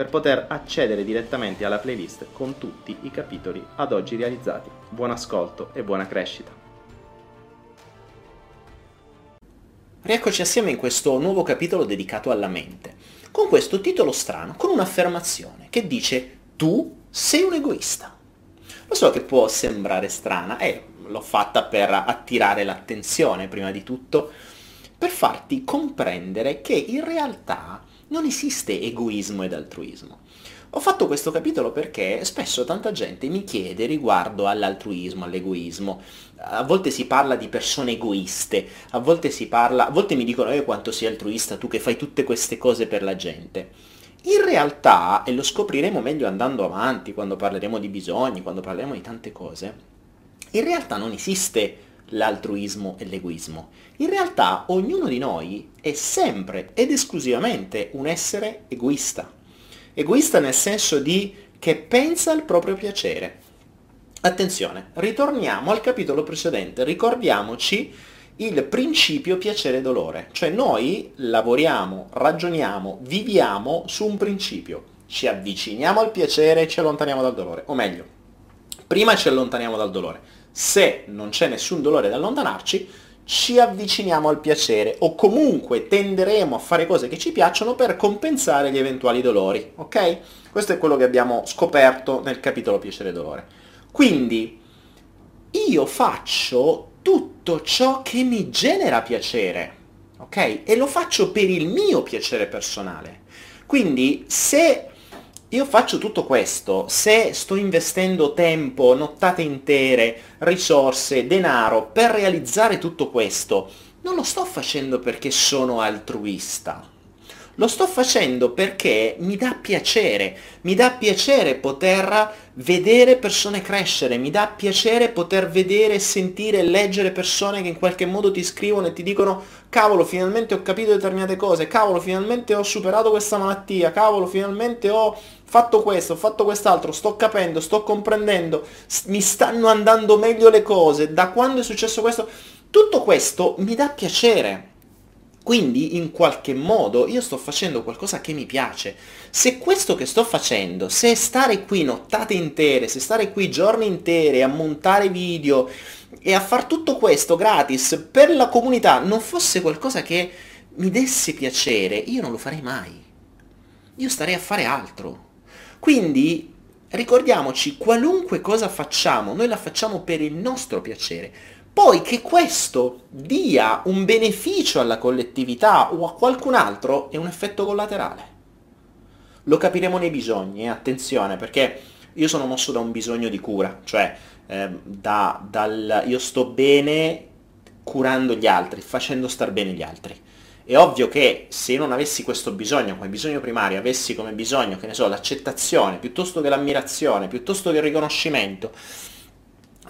per poter accedere direttamente alla playlist con tutti i capitoli ad oggi realizzati. Buon ascolto e buona crescita! Rieccoci assieme in questo nuovo capitolo dedicato alla mente, con questo titolo strano, con un'affermazione che dice tu sei un egoista. Lo so che può sembrare strana e l'ho fatta per attirare l'attenzione prima di tutto, per farti comprendere che in realtà non esiste egoismo ed altruismo. Ho fatto questo capitolo perché spesso tanta gente mi chiede riguardo all'altruismo, all'egoismo. A volte si parla di persone egoiste, a volte si parla, a volte mi dicono eh quanto sei altruista tu che fai tutte queste cose per la gente. In realtà, e lo scopriremo meglio andando avanti, quando parleremo di bisogni, quando parleremo di tante cose, in realtà non esiste l'altruismo e l'egoismo. In realtà ognuno di noi è sempre ed esclusivamente un essere egoista. Egoista nel senso di che pensa al proprio piacere. Attenzione, ritorniamo al capitolo precedente, ricordiamoci il principio piacere-dolore, cioè noi lavoriamo, ragioniamo, viviamo su un principio, ci avviciniamo al piacere e ci allontaniamo dal dolore, o meglio, prima ci allontaniamo dal dolore, se non c'è nessun dolore da allontanarci, ci avviciniamo al piacere o comunque tenderemo a fare cose che ci piacciono per compensare gli eventuali dolori, ok? Questo è quello che abbiamo scoperto nel capitolo piacere e dolore. Quindi io faccio tutto ciò che mi genera piacere, ok? E lo faccio per il mio piacere personale. Quindi se io faccio tutto questo, se sto investendo tempo, nottate intere, risorse, denaro per realizzare tutto questo, non lo sto facendo perché sono altruista. Lo sto facendo perché mi dà piacere, mi dà piacere poter vedere persone crescere, mi dà piacere poter vedere, sentire, leggere persone che in qualche modo ti scrivono e ti dicono cavolo finalmente ho capito determinate cose, cavolo finalmente ho superato questa malattia, cavolo finalmente ho fatto questo, ho fatto quest'altro, sto capendo, sto comprendendo, mi stanno andando meglio le cose, da quando è successo questo, tutto questo mi dà piacere. Quindi in qualche modo io sto facendo qualcosa che mi piace. Se questo che sto facendo, se stare qui nottate intere, se stare qui giorni intere a montare video e a far tutto questo gratis per la comunità non fosse qualcosa che mi desse piacere, io non lo farei mai. Io starei a fare altro. Quindi ricordiamoci, qualunque cosa facciamo, noi la facciamo per il nostro piacere. Poi che questo dia un beneficio alla collettività o a qualcun altro è un effetto collaterale. Lo capiremo nei bisogni, eh? attenzione, perché io sono mosso da un bisogno di cura, cioè eh, da, dal io sto bene curando gli altri, facendo star bene gli altri. È ovvio che se non avessi questo bisogno come bisogno primario, avessi come bisogno, che ne so, l'accettazione, piuttosto che l'ammirazione, piuttosto che il riconoscimento,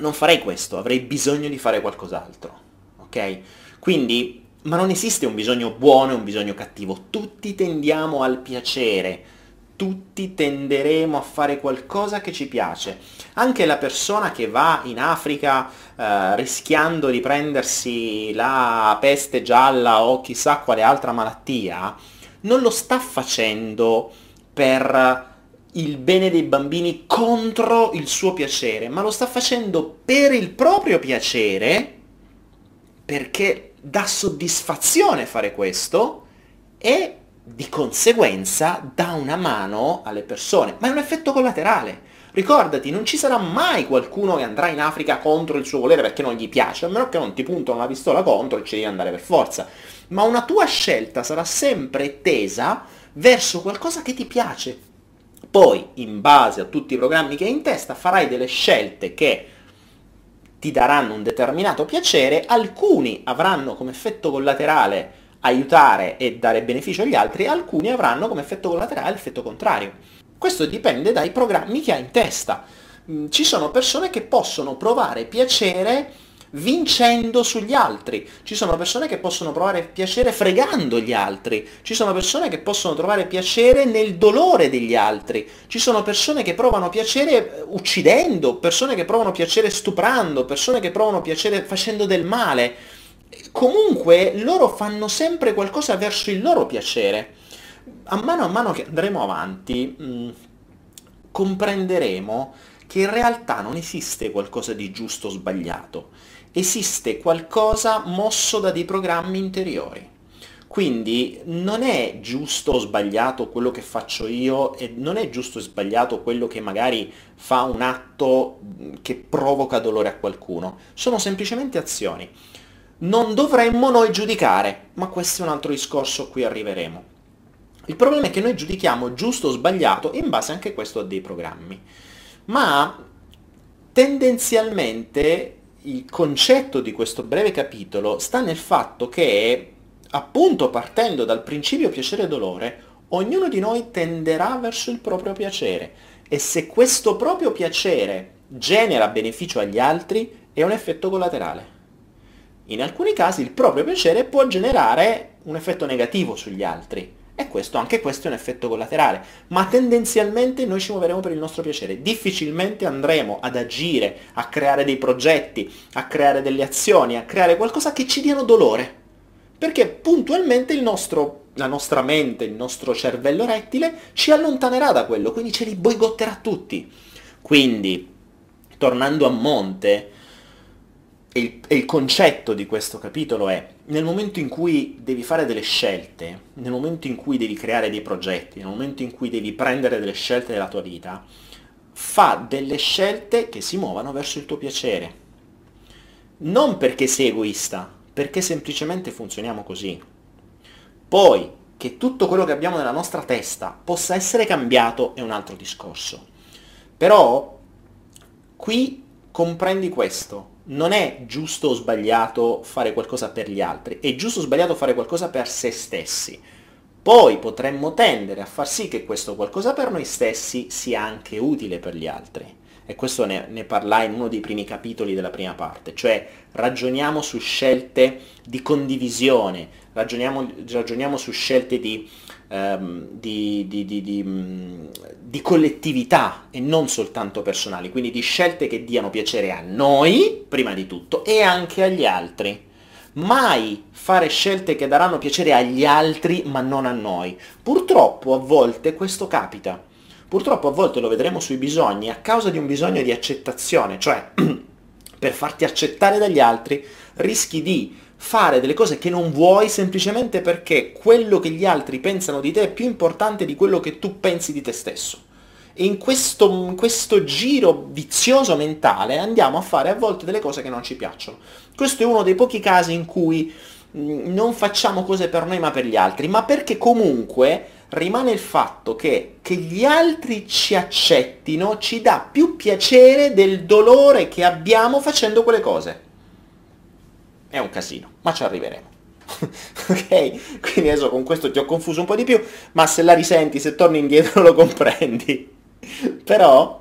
non farei questo, avrei bisogno di fare qualcos'altro. Ok? Quindi, ma non esiste un bisogno buono e un bisogno cattivo, tutti tendiamo al piacere tutti tenderemo a fare qualcosa che ci piace. Anche la persona che va in Africa eh, rischiando di prendersi la peste gialla o chissà quale altra malattia, non lo sta facendo per il bene dei bambini contro il suo piacere, ma lo sta facendo per il proprio piacere, perché dà soddisfazione fare questo e di conseguenza dà una mano alle persone, ma è un effetto collaterale. Ricordati, non ci sarà mai qualcuno che andrà in Africa contro il suo volere perché non gli piace, a meno che non ti puntano una pistola contro e ci devi andare per forza. Ma una tua scelta sarà sempre tesa verso qualcosa che ti piace. Poi, in base a tutti i programmi che hai in testa, farai delle scelte che ti daranno un determinato piacere, alcuni avranno come effetto collaterale aiutare e dare beneficio agli altri, alcuni avranno come effetto collaterale l'effetto contrario. Questo dipende dai programmi che hai in testa. Mm, ci sono persone che possono provare piacere vincendo sugli altri, ci sono persone che possono provare piacere fregando gli altri, ci sono persone che possono trovare piacere nel dolore degli altri, ci sono persone che provano piacere uccidendo, persone che provano piacere stuprando, persone che provano piacere facendo del male. Comunque loro fanno sempre qualcosa verso il loro piacere. A mano a mano che andremo avanti, mh, mm, comprenderemo che in realtà non esiste qualcosa di giusto o sbagliato esiste qualcosa mosso da dei programmi interiori. Quindi non è giusto o sbagliato quello che faccio io e non è giusto o sbagliato quello che magari fa un atto che provoca dolore a qualcuno. Sono semplicemente azioni. Non dovremmo noi giudicare, ma questo è un altro discorso, qui arriveremo. Il problema è che noi giudichiamo giusto o sbagliato in base anche questo a dei programmi. Ma tendenzialmente il concetto di questo breve capitolo sta nel fatto che, appunto partendo dal principio piacere e dolore, ognuno di noi tenderà verso il proprio piacere e se questo proprio piacere genera beneficio agli altri è un effetto collaterale. In alcuni casi il proprio piacere può generare un effetto negativo sugli altri e questo, anche questo è un effetto collaterale, ma tendenzialmente noi ci muoveremo per il nostro piacere, difficilmente andremo ad agire, a creare dei progetti, a creare delle azioni, a creare qualcosa che ci diano dolore, perché puntualmente nostro, la nostra mente, il nostro cervello rettile ci allontanerà da quello, quindi ce li boigotterà tutti. Quindi, tornando a monte, il, il, concetto di questo capitolo è, nel momento in cui devi fare delle scelte, nel momento in cui devi creare dei progetti, nel momento in cui devi prendere delle scelte nella tua vita, fa delle scelte che si muovano verso il tuo piacere. Non perché sei egoista, perché semplicemente funzioniamo così. Poi, che tutto quello che abbiamo nella nostra testa possa essere cambiato è un altro discorso. Però, qui comprendi questo, non è giusto o sbagliato fare qualcosa per gli altri, è giusto o sbagliato fare qualcosa per se stessi. Poi potremmo tendere a far sì che questo qualcosa per noi stessi sia anche utile per gli altri. E questo ne, ne parlai in uno dei primi capitoli della prima parte, cioè ragioniamo su scelte di condivisione, ragioniamo, ragioniamo su scelte di ehm, di, di, mm, di, collettività e non soltanto personali, quindi di scelte che diano piacere a noi, prima di tutto, e anche agli altri. Mai fare scelte che daranno piacere agli altri ma non a noi. Purtroppo a volte questo capita. Purtroppo a volte lo vedremo sui bisogni a causa di un bisogno di accettazione, cioè per farti accettare dagli altri rischi di fare delle cose che non vuoi semplicemente perché quello che gli altri pensano di te è più importante di quello che tu pensi di te stesso. E in questo, in questo giro vizioso mentale andiamo a fare a volte delle cose che non ci piacciono. Questo è uno dei pochi casi in cui mm, non facciamo cose per noi ma per gli altri, ma perché comunque rimane il fatto che, che gli altri ci accettino ci dà più piacere del dolore che abbiamo facendo quelle cose è un casino, ma ci arriveremo. ok? Quindi adesso con questo ti ho confuso un po' di più, ma se la risenti, se torni indietro lo comprendi. Però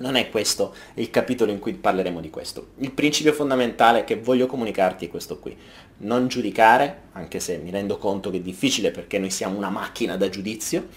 non è questo il capitolo in cui parleremo di questo. Il principio fondamentale che voglio comunicarti è questo qui. Non giudicare, anche se mi rendo conto che è difficile perché noi siamo una macchina da giudizio,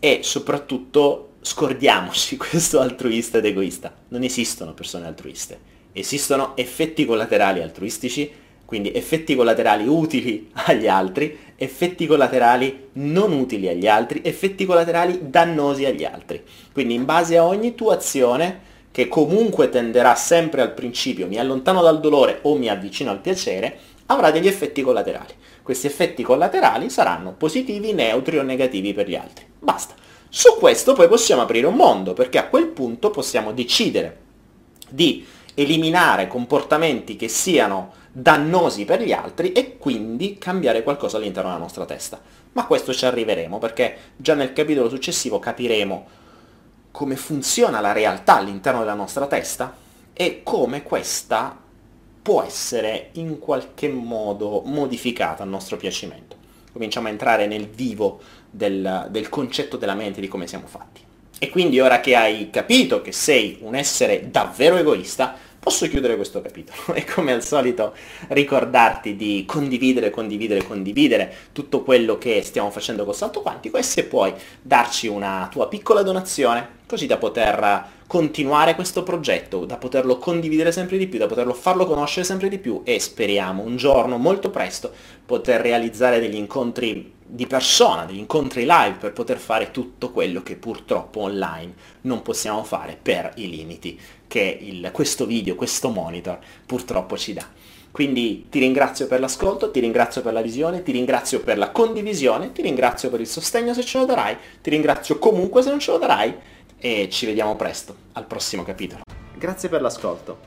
e soprattutto scordiamoci questo altruista ed egoista. Non esistono persone altruiste esistono effetti collaterali altruistici, quindi effetti collaterali utili agli altri, effetti collaterali non utili agli altri, effetti collaterali dannosi agli altri. Quindi in base a ogni tua azione, che comunque tenderà sempre al principio mi allontano dal dolore o mi avvicino al piacere, avrà degli effetti collaterali. Questi effetti collaterali saranno positivi, neutri o negativi per gli altri. Basta. Su questo poi possiamo aprire un mondo, perché a quel punto possiamo decidere di eliminare comportamenti che siano dannosi per gli altri e quindi cambiare qualcosa all'interno della nostra testa. Ma a questo ci arriveremo perché già nel capitolo successivo capiremo come funziona la realtà all'interno della nostra testa e come questa può essere in qualche modo modificata a nostro piacimento. Cominciamo a entrare nel vivo del, del concetto della mente, di come siamo fatti. E quindi ora che hai capito che sei un essere davvero egoista, posso chiudere questo capitolo? E come al solito ricordarti di condividere, condividere, condividere tutto quello che stiamo facendo col salto quantico e se puoi darci una tua piccola donazione così da poter continuare questo progetto, da poterlo condividere sempre di più, da poterlo farlo conoscere sempre di più e speriamo un giorno molto presto poter realizzare degli incontri di persona, degli incontri live per poter fare tutto quello che purtroppo online non possiamo fare per i limiti che il, questo video, questo monitor purtroppo ci dà. Quindi ti ringrazio per l'ascolto, ti ringrazio per la visione, ti ringrazio per la condivisione, ti ringrazio per il sostegno se ce lo darai, ti ringrazio comunque se non ce lo darai e ci vediamo presto al prossimo capitolo. Grazie per l'ascolto.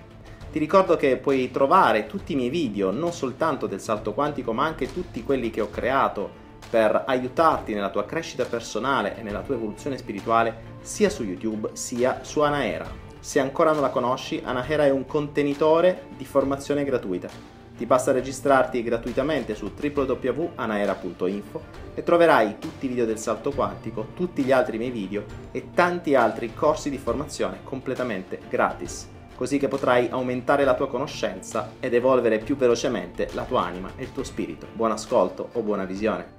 Ti ricordo che puoi trovare tutti i miei video, non soltanto del salto quantico, ma anche tutti quelli che ho creato per aiutarti nella tua crescita personale e nella tua evoluzione spirituale sia su YouTube sia su Anaera. Se ancora non la conosci, Anaera è un contenitore di formazione gratuita ti basta registrarti gratuitamente su www.anaera.info e troverai tutti i video del salto quantico, tutti gli altri miei video e tanti altri corsi di formazione completamente gratis, così che potrai aumentare la tua conoscenza ed evolvere più velocemente la tua anima e il tuo spirito. Buon ascolto o buona visione.